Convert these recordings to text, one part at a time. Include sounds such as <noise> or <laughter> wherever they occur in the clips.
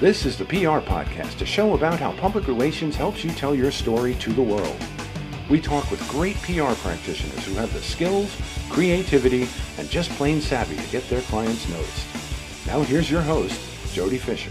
This is the PR Podcast, a show about how public relations helps you tell your story to the world. We talk with great PR practitioners who have the skills, creativity, and just plain savvy to get their clients noticed. Now here's your host, Jody Fisher.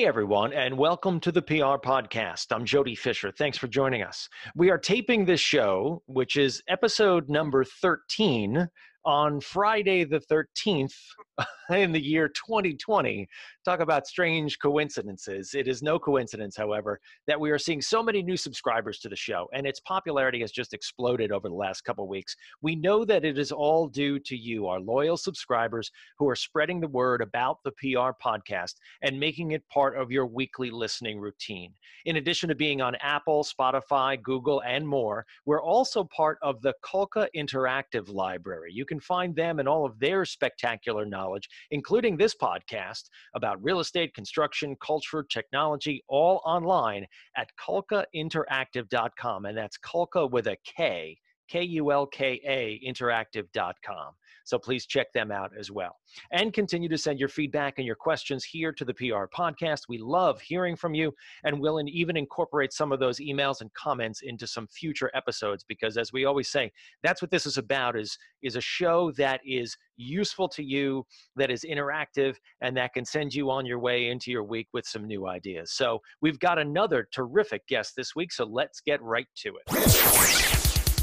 Hey everyone, and welcome to the PR Podcast. I'm Jody Fisher. Thanks for joining us. We are taping this show, which is episode number 13 on Friday the 13th <laughs> in the year 2020. Talk about strange coincidences. It is no coincidence, however, that we are seeing so many new subscribers to the show, and its popularity has just exploded over the last couple weeks. We know that it is all due to you, our loyal subscribers, who are spreading the word about the PR podcast and making it part of your weekly listening routine. In addition to being on Apple, Spotify, Google, and more, we're also part of the Kulka Interactive Library. You can find them and all of their spectacular knowledge, including this podcast about real estate, construction, culture, technology, all online at kulkainteractive.com. And that's Kulka with a K, K U L K A, interactive.com. So please check them out as well. And continue to send your feedback and your questions here to the PR podcast. We love hearing from you, and we'll even incorporate some of those emails and comments into some future episodes because, as we always say, that's what this is about is, is a show that is useful to you, that is interactive, and that can send you on your way into your week with some new ideas. So we've got another terrific guest this week, so let's get right to it.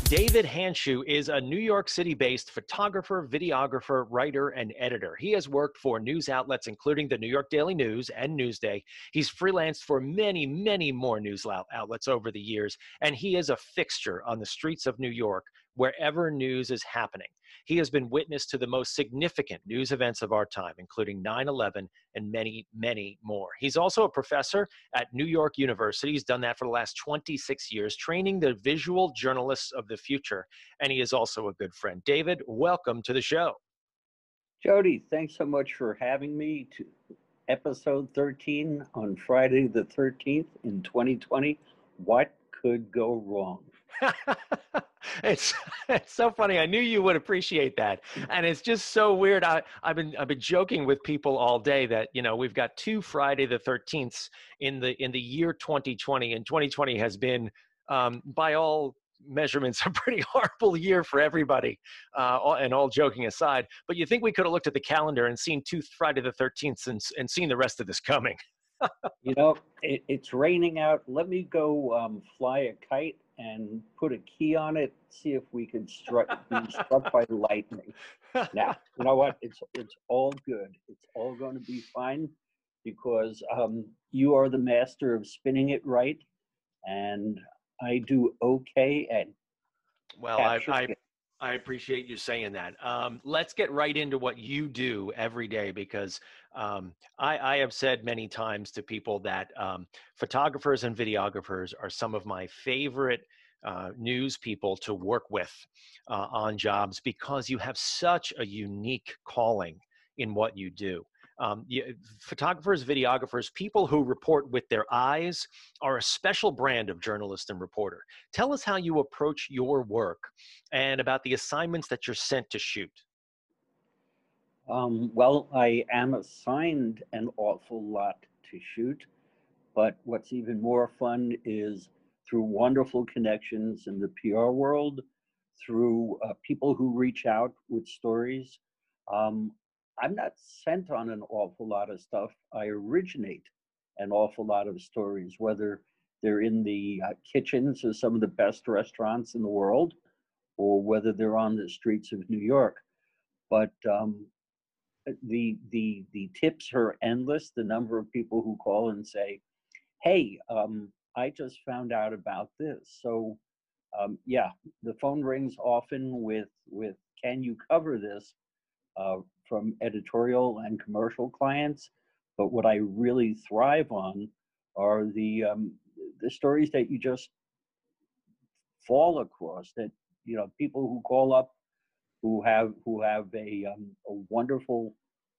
David Handschuh is a New York City based photographer, videographer, writer, and editor. He has worked for news outlets including the New York Daily News and Newsday. He's freelanced for many, many more news outlets over the years, and he is a fixture on the streets of New York wherever news is happening. He has been witness to the most significant news events of our time, including 9 11 and many, many more. He's also a professor at New York University. He's done that for the last 26 years, training the visual journalists of the future. And he is also a good friend. David, welcome to the show. Jody, thanks so much for having me to episode 13 on Friday the 13th in 2020. What could go wrong? <laughs> it's it's so funny. I knew you would appreciate that, and it's just so weird. I I've been I've been joking with people all day that you know we've got two Friday the Thirteenths in the in the year 2020, and 2020 has been um, by all measurements <laughs> a pretty horrible year for everybody. Uh, and all joking aside, but you think we could have looked at the calendar and seen two Friday the 13th and, and seen the rest of this coming? <laughs> you know, it, it's raining out. Let me go um, fly a kite and put a key on it, see if we can struck, be struck by lightning. Now, you know what? It's it's all good. It's all going to be fine because um, you are the master of spinning it right, and I do okay at. Well, I, I I appreciate you saying that. Um, let's get right into what you do every day because um, I, I, have said many times to people that um, photographers and videographers are some of my favorite uh, news people to work with uh, on jobs because you have such a unique calling in what you do um, you, photographers, videographers, people who report with their eyes are a special brand of journalist and reporter. Tell us how you approach your work and about the assignments that you're sent to shoot. Um, well, I am assigned an awful lot to shoot, but what's even more fun is through wonderful connections in the PR world, through uh, people who reach out with stories. Um, I'm not sent on an awful lot of stuff. I originate an awful lot of stories, whether they're in the uh, kitchens of some of the best restaurants in the world or whether they're on the streets of New York. But um, the, the, the tips are endless. The number of people who call and say, hey, um, I just found out about this. So um, yeah, the phone rings often with, with can you cover this? Uh, from editorial and commercial clients. But what I really thrive on are the um, the stories that you just fall across. That you know, people who call up who have who have a um, a wonderful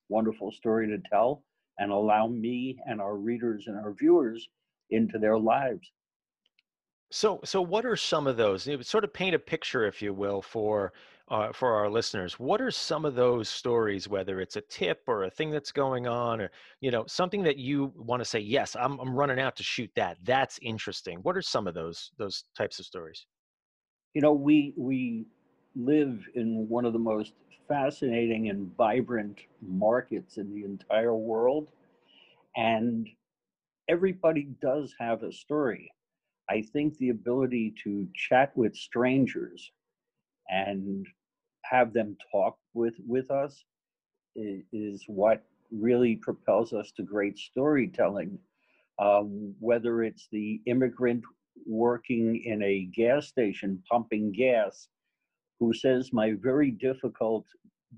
wonderful story to tell and allow me and our readers and our viewers into their lives. So, so what are some of those? Sort of paint a picture, if you will, for uh, for our listeners. What are some of those stories, whether it's a tip or a thing that's going on, or you know something that you want to say? Yes, I'm I'm running out to shoot that. That's interesting. What are some of those those types of stories? You know, we we live in one of the most fascinating and vibrant markets in the entire world, and everybody does have a story. I think the ability to chat with strangers and have them talk with with us is, what really propels us to great storytelling. Um, whether it's the immigrant working in a gas station pumping gas who says my very difficult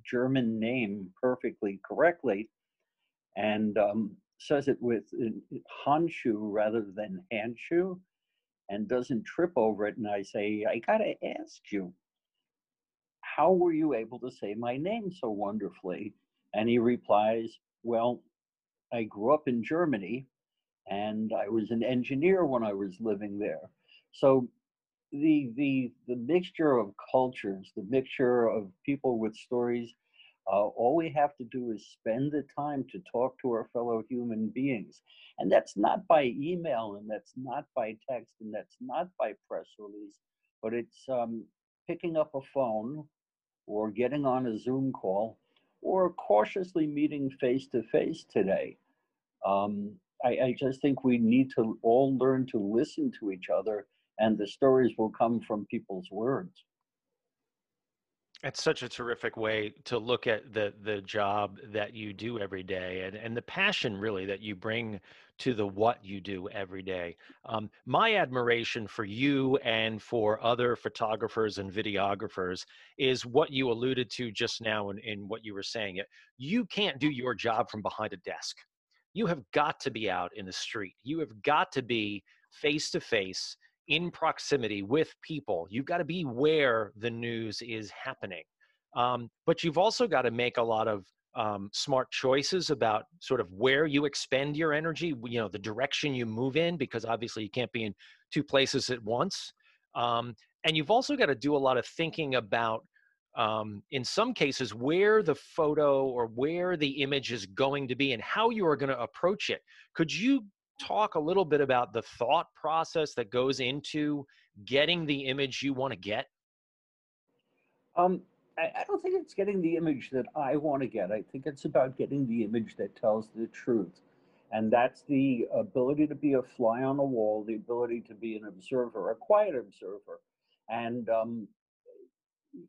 German name perfectly correctly and um, says it with Hanshu rather than Hanshu and doesn't trip over it. And I say, I got to ask you, how were you able to say my name so wonderfully? And he replies, Well, I grew up in Germany and I was an engineer when I was living there. So the the the mixture of cultures, the mixture of people with stories, uh, all we have to do is spend the time to talk to our fellow human beings. And that's not by email, and that's not by text, and that's not by press release, but it's um, picking up a phone or getting on a Zoom call or cautiously meeting face to face today. Um, I, I just think we need to all learn to listen to each other, and the stories will come from people's words. It's such a terrific way to look at the the job that you do every day and, and the passion really that you bring to the what you do every day. Um, my admiration for you and for other photographers and videographers is what you alluded to just now in, in what you were saying. You can't do your job from behind a desk. You have got to be out in the street. You have got to be face to face in proximity with people. You've got to be where the news is happening. Um, but you've also got to make a lot of um, smart choices about sort of where you expend your energy, you know, the direction you move in, because obviously you can't be in two places at once. Um, and you've also got to do a lot of thinking about, um, in some cases, where the photo or where the image is going to be and how you are going to approach it. Could you talk a little bit about the thought process that goes into getting the image you want to get? Um, I, I don't think it's getting the image that I want to get. I think it's about getting the image that tells the truth. And that's the ability to be a fly on the wall, the ability to be an observer, a quiet observer. And um,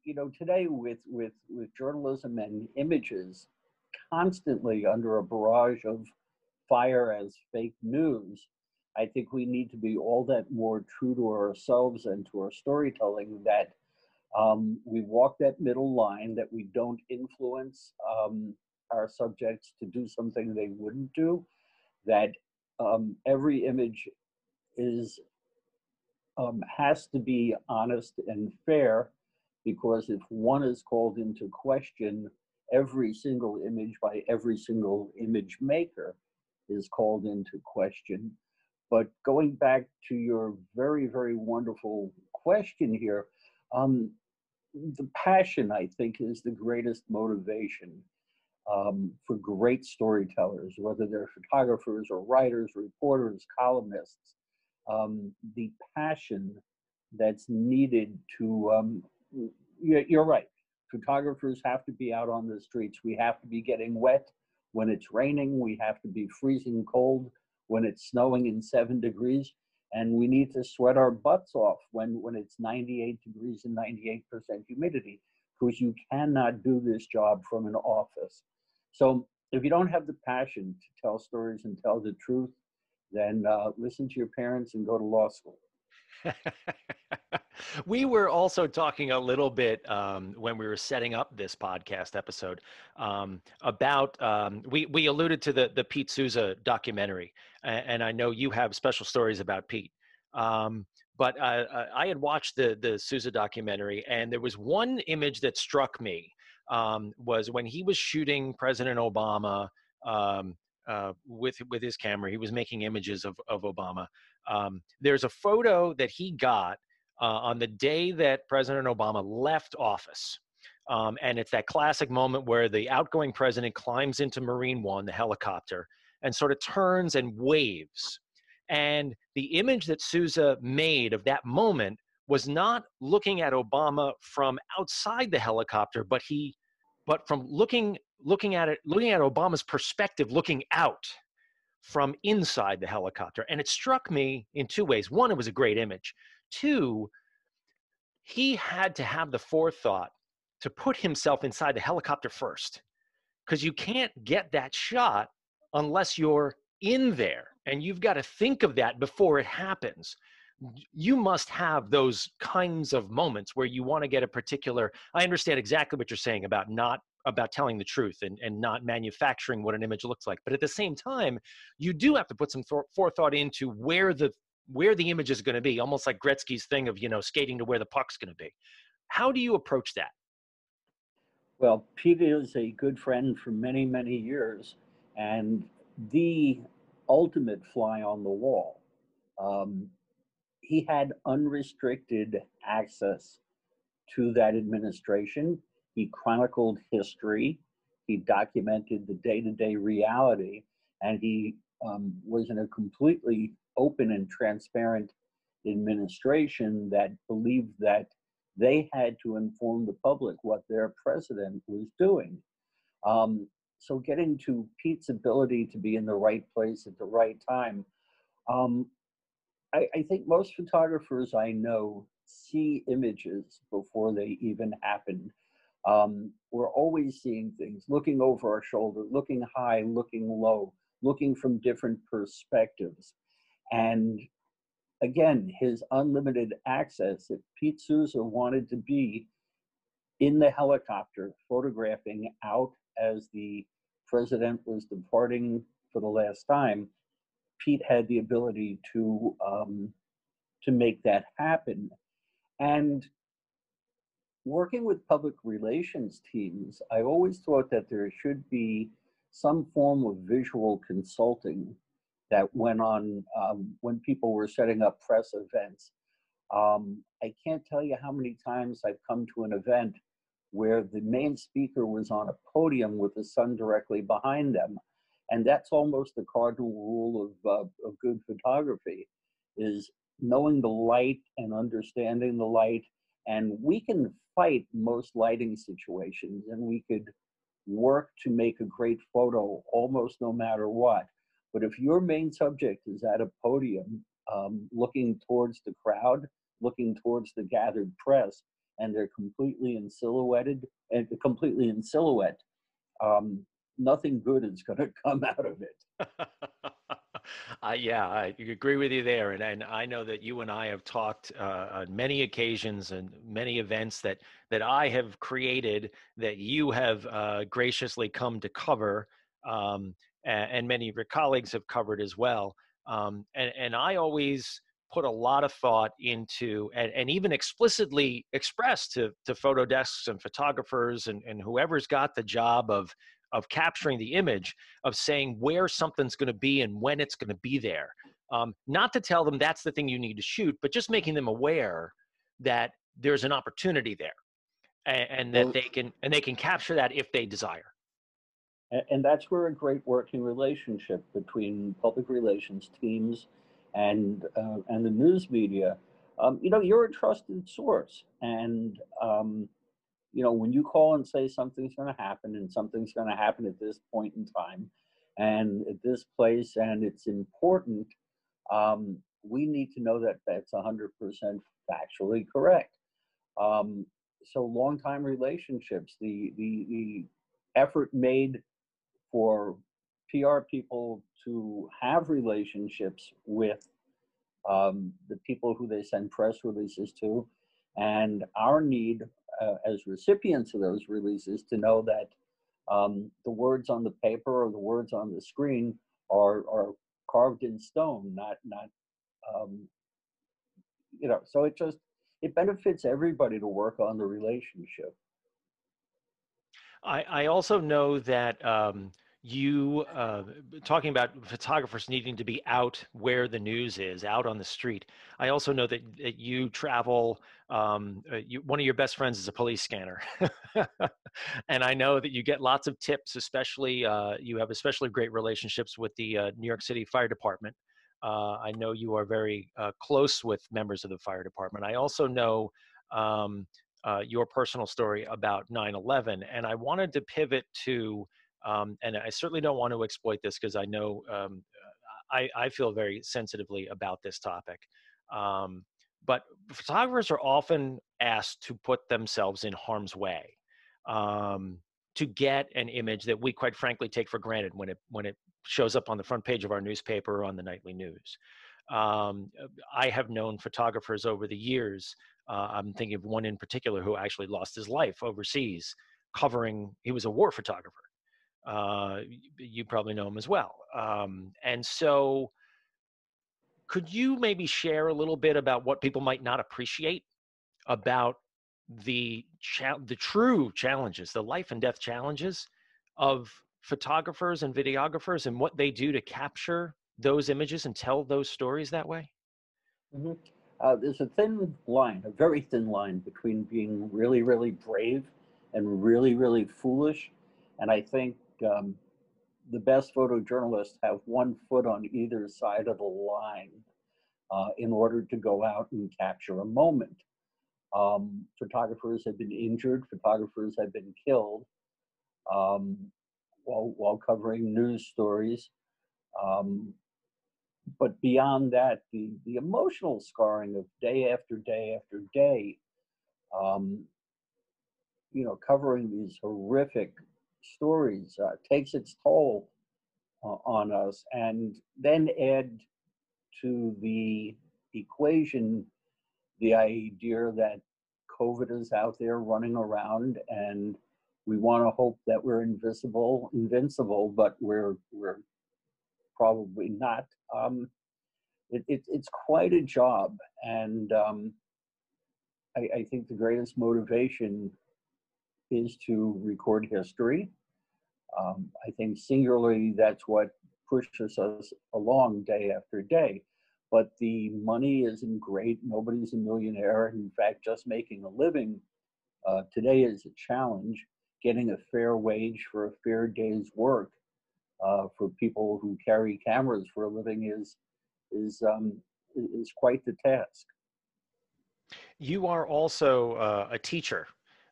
you know, today with with with journalism and images constantly under a barrage of fire as fake news, I think we need to be all that more true to ourselves and to our storytelling that um, we walk that middle line, that we don't influence um, our subjects to do something they wouldn't do, that um, every image is um, has to be honest and fair because if one is called into question, every single image by every single image maker is called into question. But going back to your very, very wonderful question here, um, the passion, I think, is the greatest motivation um, for great storytellers, whether they're photographers or writers, reporters, columnists. Um, the passion that's needed to, um, you're right, photographers have to be out on the streets. We have to be getting wet when it's raining, we have to be freezing cold when it's snowing in seven degrees. And we need to sweat our butts off when, when it's 98 degrees and 98% humidity, because you cannot do this job from an office. So if you don't have the passion to tell stories and tell the truth, then uh, listen to your parents and go to law school. <laughs> we were also talking a little bit um, when we were setting up this podcast episode um, about um, we we alluded to the the Pete Souza documentary, and, and I know you have special stories about Pete. Um, but uh, uh, I had watched the the Souza documentary, and there was one image that struck me um, was when he was shooting President Obama um, uh, with with his camera. He was making images of of Obama. Um, there's a photo that he got uh, on the day that President Obama left office. Um, and it's that classic moment where the outgoing president climbs into Marine One, the helicopter, and sort of turns and waves. And the image that Souza made of that moment was not looking at Obama from outside the helicopter, but he, but from looking looking at it, looking at Obama's perspective, looking out from inside the helicopter. And it struck me in two ways. One, it was a great image. Two, he had to have the forethought to put himself inside the helicopter first because you can't get that shot unless you're in there and you've got to think of that before it happens you must have those kinds of moments where you want to get a particular i understand exactly what you're saying about not about telling the truth and, and not manufacturing what an image looks like but at the same time you do have to put some forethought into where the where the image is going to be almost like gretzky's thing of you know skating to where the puck's going to be. How do you approach that? Well pete is a good friend for many many years and the ultimate fly on the wall um, he had unrestricted access to that administration he chronicled history, he documented the day to day reality, and he um, was in a completely open and transparent administration that believed that they had to inform the public what their president was doing. Um, so, getting to Pete's ability to be in the right place at the right time, um, I, I think most photographers I know see images before they even happen um, we're always seeing things, looking over our shoulder, looking high, looking low, looking from different perspectives. And again, his unlimited access, if Pete Souza wanted to be in the helicopter photographing out as the president was departing for the last time, Pete had the ability to um, to make that happen. And working with public relations teams, I always thought that there should be some form of visual consulting that went on um, when people were setting up press events. Um, I can't tell you how many times I've come to an event where the main speaker was on a podium with the sun directly behind them. And that's almost the cardinal rule of, uh, of good photography is knowing the light and understanding the light and we can fight most lighting situations and we could work to make a great photo almost no matter what. But if your main subject is at a podium um, looking towards the crowd, looking towards the gathered press, and they're completely in silhouetted and completely in silhouette, um, nothing good is going <laughs> to come out of it. <laughs> Uh, yeah, I agree with you there, and and I know that you and I have talked uh, on many occasions and many events that that I have created that you have uh, graciously come to cover, um, and, and, many of your colleagues have covered as well. Um, and and I always put a lot of thought into and, and even explicitly expressed to to photo desks and photographers and, and whoever's got the job of of capturing the image of saying where something's going to be and when it's going to be there. Um, not to tell them that's the thing you need to shoot but just making them aware that there's an opportunity there and, and that well, they can and they can capture that if they desire. And that's where a great working relationship between public relations teams and uh, and the news media. Um, you know you're a trusted source and um, you know, when you call and say something's going to happen and something's going to happen at this point in time and at this place and it's important, um, we need to know that that's 100% factually correct. Um, so long time relationships, the, the, the effort made for PR people to have relationships with um, the people who they send press releases to, and our need uh, as recipients of those releases to know that um, the words on the paper or the words on the screen are, are carved in stone, not not um, you know. So it just it benefits everybody to work on the relationship. I, I also know that um, you uh, talking about photographers needing to be out where the news is, out on the street. I also know that, that you travel. Um, uh, you, one of your best friends is a police scanner, <laughs> and I know that you get lots of tips. Especially, uh, you have especially great relationships with the uh, New York City Fire Department. Uh, I know you are very uh, close with members of the fire department. I also know um, your personal story about 9/11, and I wanted to pivot to um, and I certainly don't want to exploit this because I know um, I, I, feel very sensitively about this topic. Um, but photographers are often asked to put themselves in harm's way um, to get an image that we, quite frankly, take for granted when it when it shows up on the front page of our newspaper or on the nightly news. Um, I have known photographers over the years. Uh, I'm thinking of one in particular who actually lost his life overseas covering. He was a war photographer uh, you probably know him as well. Um, and so, could you maybe share a little bit about what people might not appreciate about the cha- the true challenges, the life and death challenges of photographers and videographers, and what they do to capture those images and tell those stories that way? Mm-hmm. Uh, there's a thin line, a very thin line between being really, really brave and really, really foolish. And I think um, the best photojournalists have one foot on either side of the line uh, in order to go out and capture a moment. Um, photographers have been injured, photographers have been killed um, while, while covering news stories. Um, but beyond that, the, the emotional scarring of day after day after day, um, you know, covering these horrific stories uh, takes its toll uh, on us. And then add to the equation the idea that COVID is out there running around and we want to hope that we're invisible, invincible, but we're, we're probably not. Um, it, it, it's quite a job. And um, I, I think the greatest motivation is to record history. Um, I think singularly that's what pushes us along day after day. But the money isn't great. Nobody's a millionaire. In fact, just making a living uh, today is a challenge. Getting a fair wage for a fair day's work uh, for people who carry cameras for a living is is um, is quite the task. You are also uh, a teacher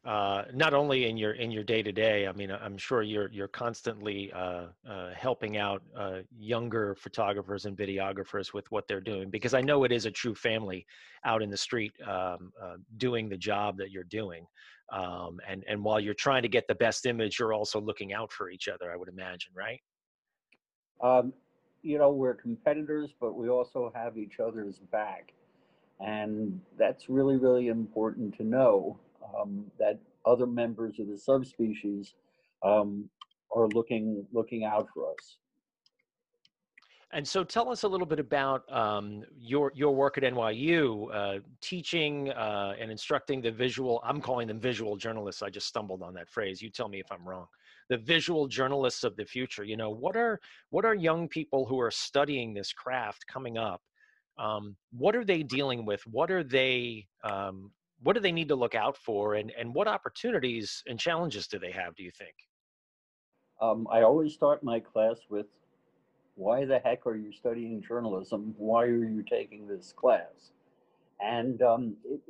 uh, not only in your in your day to day. I mean, I'm sure you're you're constantly uh, uh, helping out uh, younger photographers and videographers with what they're doing because I know it is a true family out in the street um, uh, doing the job that you're doing. Um, and and while you're trying to get the best image, you're also looking out for each other. I would imagine, right? Um, you know, we're competitors, but we also have each other's back, and that's really really important to know um, that other members of the subspecies um, are looking looking out for us. And so, tell us a little bit about um, your your work at NYU, uh, teaching uh, and instructing the visual. I'm calling them visual journalists. I just stumbled on that phrase. You tell me if I'm wrong. The visual journalists of the future. You know, what are what are young people who are studying this craft coming up? Um, what are they dealing with? What are they um, what do they need to look out for and, and what opportunities and challenges do they have do you think? Um, i always start my class with why the heck are you studying journalism? Why are you taking this class? And um, it,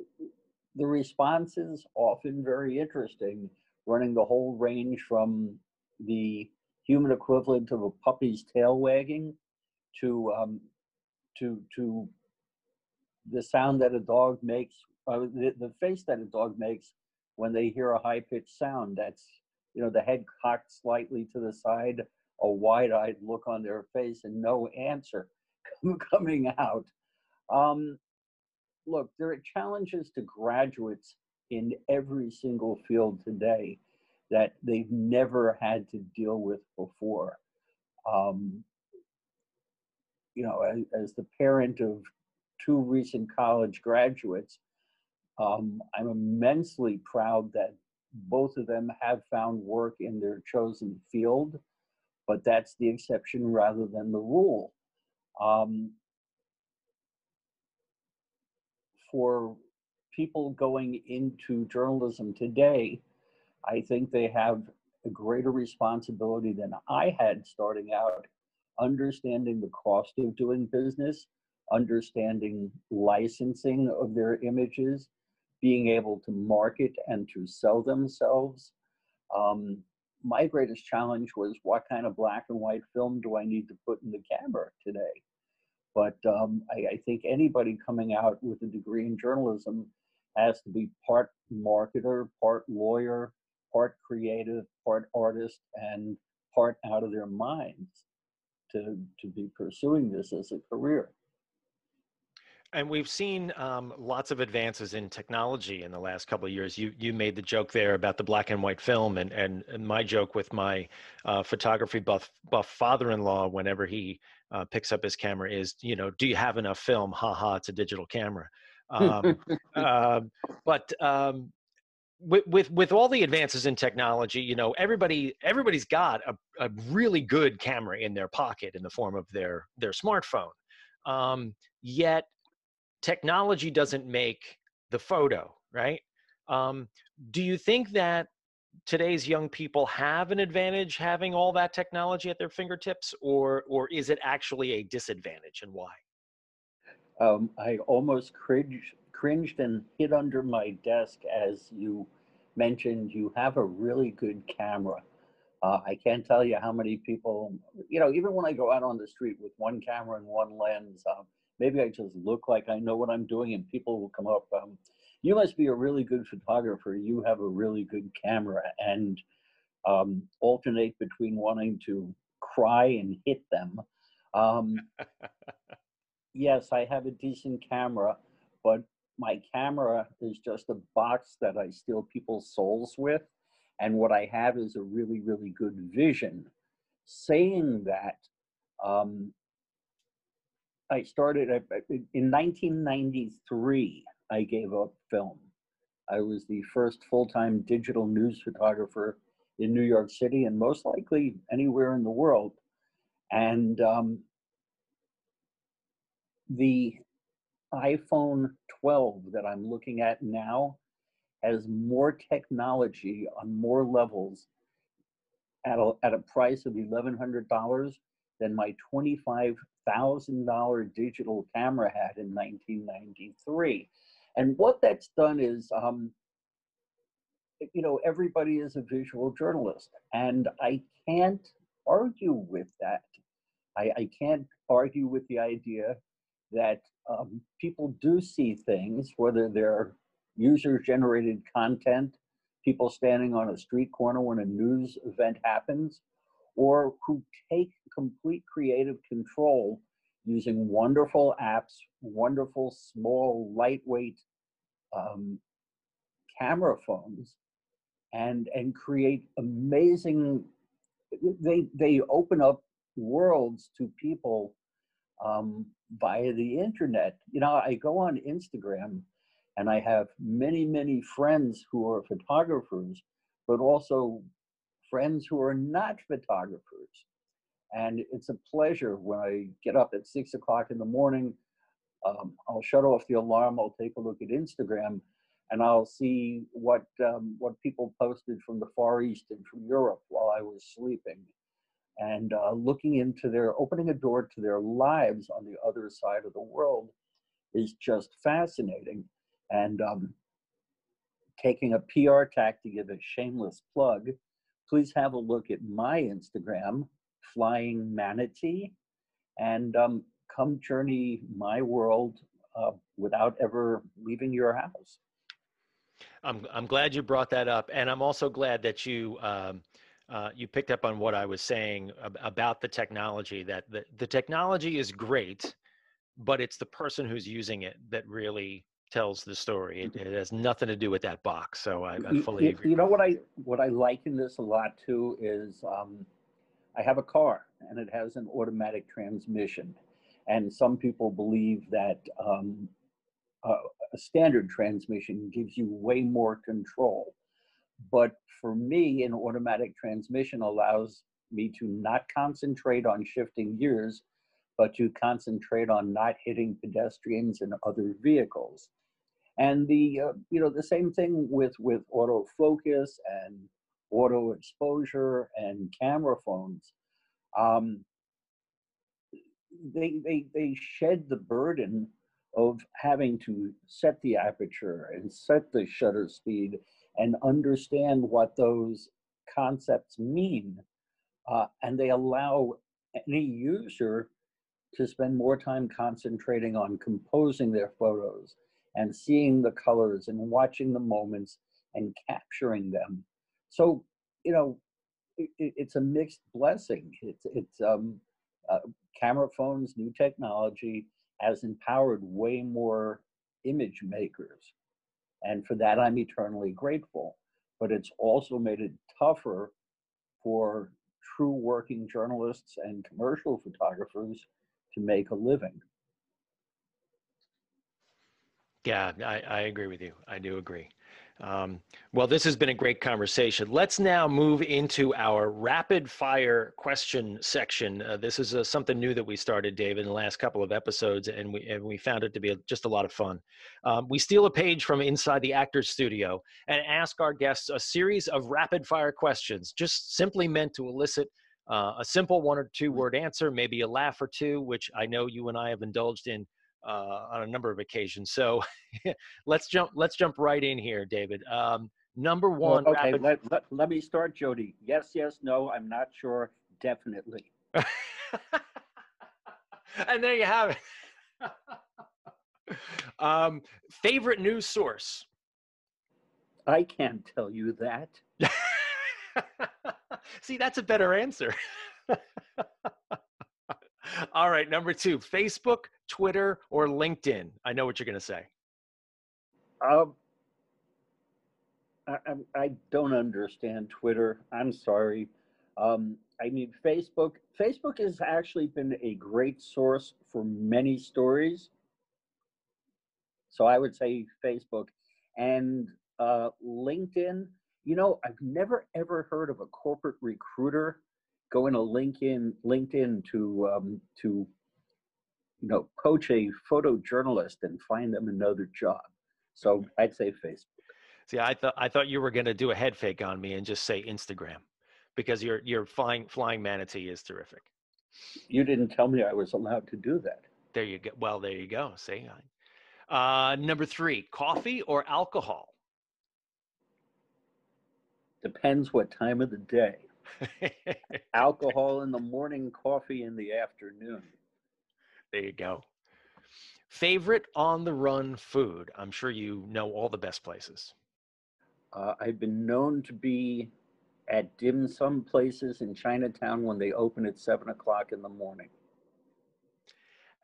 the response is often very interesting running the whole range from the human equivalent of a puppy's tail wagging to um, to to the sound that a dog makes uh, the, the face that a dog makes when they hear a high pitched sound. That's, you know, the head cocked slightly to the side, a wide eyed look on their face, and no answer <laughs> coming out. Um, look, there are challenges to graduates in every single field today that they've never had to deal with before. Um, you know, as, as, the parent of two recent college graduates, um, I'm immensely proud that both of them have found work in their chosen field, but that's the exception rather than the rule. Um, for people going into journalism today, I think they have a greater responsibility than I had starting out, understanding the cost of doing business, understanding licensing of their images, being able to market and to sell themselves. Um, my greatest challenge was what kind of black and white film do I need to put in the camera today? But um, I, I, think anybody coming out with a degree in journalism has to be part marketer, part lawyer, part creative, part artist, and part out of their minds to, to be pursuing this as a career. And we've seen um, lots of advances in technology in the last couple of years. You you made the joke there about the black and white film, and and, and my joke with my uh, photography buff buff father-in-law whenever he uh, picks up his camera is, you know, do you have enough film? Ha ha! It's a digital camera. Um, <laughs> uh, but um, with, with with all the advances in technology, you know, everybody everybody's got a, a really good camera in their pocket in the form of their their smartphone. Um, yet technology doesn't make the photo, right? Um, do you think that today's young people have an advantage having all that technology at their fingertips, or or is it actually a disadvantage, and why? Um, I almost cringed, cringed and hid under my desk as you mentioned you have a really good camera. Uh, I can't tell you how many people, you know, even when I go out on the street with one camera and one lens, um, maybe I just look like I know what I'm doing, and people will come up. Um, you must be a really good photographer. You have a really good camera, and um, alternate between wanting to cry and hit them. Um, <laughs> yes, I have a decent camera, but my camera is just a box that I steal people's souls with. And what I have is a really, really good vision. Saying that, um, I started in 1993. I gave up film. I was the first full-time digital news photographer in New York City and most likely anywhere in the world. And um, the iPhone 12 that I'm looking at now has more technology on more levels at a, at a price of $1,100 than my $25,000 digital camera had in 1993. And what that's done is, um, you know, everybody is a visual journalist, and I can't argue with that. I, I can't argue with the idea that um, people do see things, whether they're user generated content, people standing on a street corner when a news event happens, or who take complete creative control using wonderful apps, wonderful, small, lightweight um, camera phones, and and create amazing. They they open up worlds to people um, via the internet. You know, I go on Instagram and I have many, many friends who are photographers, but also friends who are not photographers. And it's a pleasure when I get up at six o'clock in the morning. Um, I'll shut off the alarm. I'll take a look at Instagram, and I'll see what um, what people posted from the Far East and from Europe while I was sleeping and uh, looking into their opening a door to their lives on the other side of the world is just fascinating. And um, taking a PR tack to give a shameless plug, please have a look at my Instagram, Flying Manatee, and um, come journey my world uh, without ever leaving your house. I'm I'm glad you brought that up, and I'm also glad that you um, uh, you picked up on what I was saying ab- about the technology. That the, the technology is great, but it's the person who's using it that really tells the story. It, it has nothing to do with that box. So I, I fully you, agree. You know what I what I liken this a lot to is um, I have a car and it has an automatic transmission, and some people believe that um, a, a standard transmission gives you way more control. But for me, an automatic transmission allows me to not concentrate on shifting gears, but to concentrate on not hitting pedestrians and other vehicles. And the uh, you know the same thing with with autofocus and auto exposure and camera phones. Um, they, they, they shed the burden of having to set the aperture and set the shutter speed and understand what those concepts mean. Uh, and they allow any user to spend more time concentrating on composing their photos and seeing the colors and watching the moments and capturing them. So, you know, it, it's a mixed blessing. It's, it's um, uh, camera phones, new technology has empowered way more image makers. And for that, I'm eternally grateful. But it's also made it tougher for true working journalists and commercial photographers to make a living. Yeah, I, I agree with you. I do agree. Um, well, this has been a great conversation. Let's now move into our rapid fire question section. Uh, this is uh, something new that we started, David, in the last couple of episodes, and we and we found it to be a, just a lot of fun. Um, we steal a page from inside the actor's studio and ask our guests a series of rapid fire questions, just simply meant to elicit uh, a simple one or two word answer, maybe a laugh or two, which I know you and I have indulged in uh, on a number of occasions. So <laughs> let's jump let's jump right in here, David. Um, number one. Well, okay, rapid... let, let, let me start, Jody. Yes, yes, no, I'm not sure. Definitely. <laughs> and there you have it. <laughs> um, favorite news source? I can't tell you that. See, that's a better answer. All right, number two, Facebook, Twitter, or LinkedIn. I know what you're going to say. Um, I, I, don't understand Twitter. I'm sorry. Um, I mean, Facebook. Facebook has actually been a great source for many stories. So I would say Facebook and uh, LinkedIn. You know, I've never ever heard of a corporate recruiter going to LinkedIn LinkedIn to um, to you know coach a photojournalist and find them another job. So I'd say Facebook. See, I thought I thought you were going to do a head fake on me and just say Instagram because your your flying flying manatee is terrific. You didn't tell me I was allowed to do that. There you go. Well, there you go. See, uh, number three, coffee or alcohol. Depends what time of the day. <laughs> Alcohol in the morning, coffee in the afternoon. There you go. Favorite on the run food? I'm sure you know all the best places. Uh, I've been known to be at dim sum places in Chinatown when they open at seven o'clock in the morning.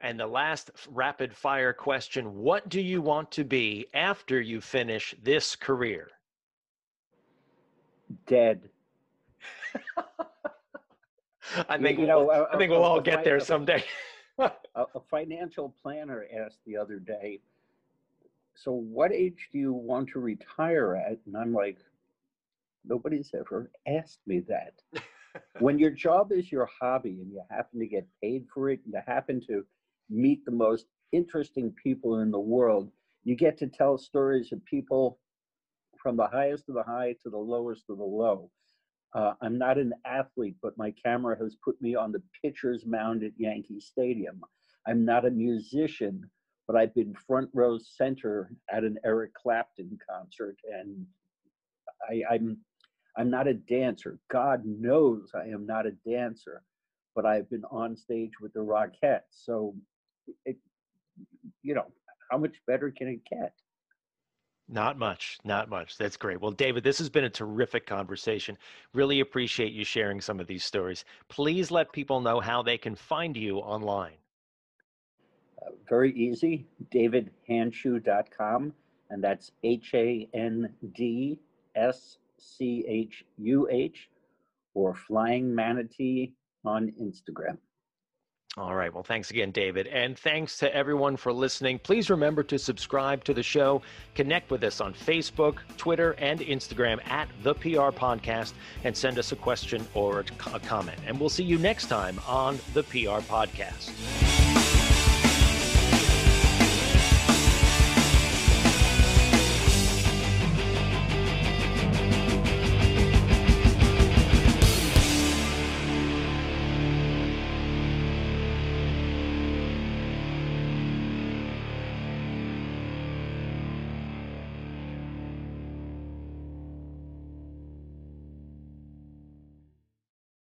And the last rapid fire question What do you want to be after you finish this career? Dead. <laughs> I think you know. I think we'll all get there someday. <laughs> a, a financial planner asked the other day, "So, what age do you want to retire at?" And I'm like, "Nobody's ever asked me that." <laughs> when your job is your hobby and you happen to get paid for it, and you happen to meet the most interesting people in the world, you get to tell stories of people from the highest of the high to the lowest of the low. Uh, I'm not an athlete, but my camera has put me on the pitcher's mound at Yankee Stadium. I'm not a musician, but I've been front row center at an Eric Clapton concert, and I, I'm I'm not a dancer. God knows I am not a dancer, but I've been on stage with the Rockettes. So, it, you know, how much better can it get? Not much, not much. That's great. Well, David, this has been a terrific conversation. Really appreciate you sharing some of these stories. Please let people know how they can find you online. Uh, very easy, davidhandschuh.com, and that's H A N D S C H U H, or Flying Manatee on Instagram. All right. Well, thanks again, David. And thanks to everyone for listening. Please remember to subscribe to the show. Connect with us on Facebook, Twitter, and Instagram at The PR Podcast and send us a question or a comment. And we'll see you next time on The PR Podcast.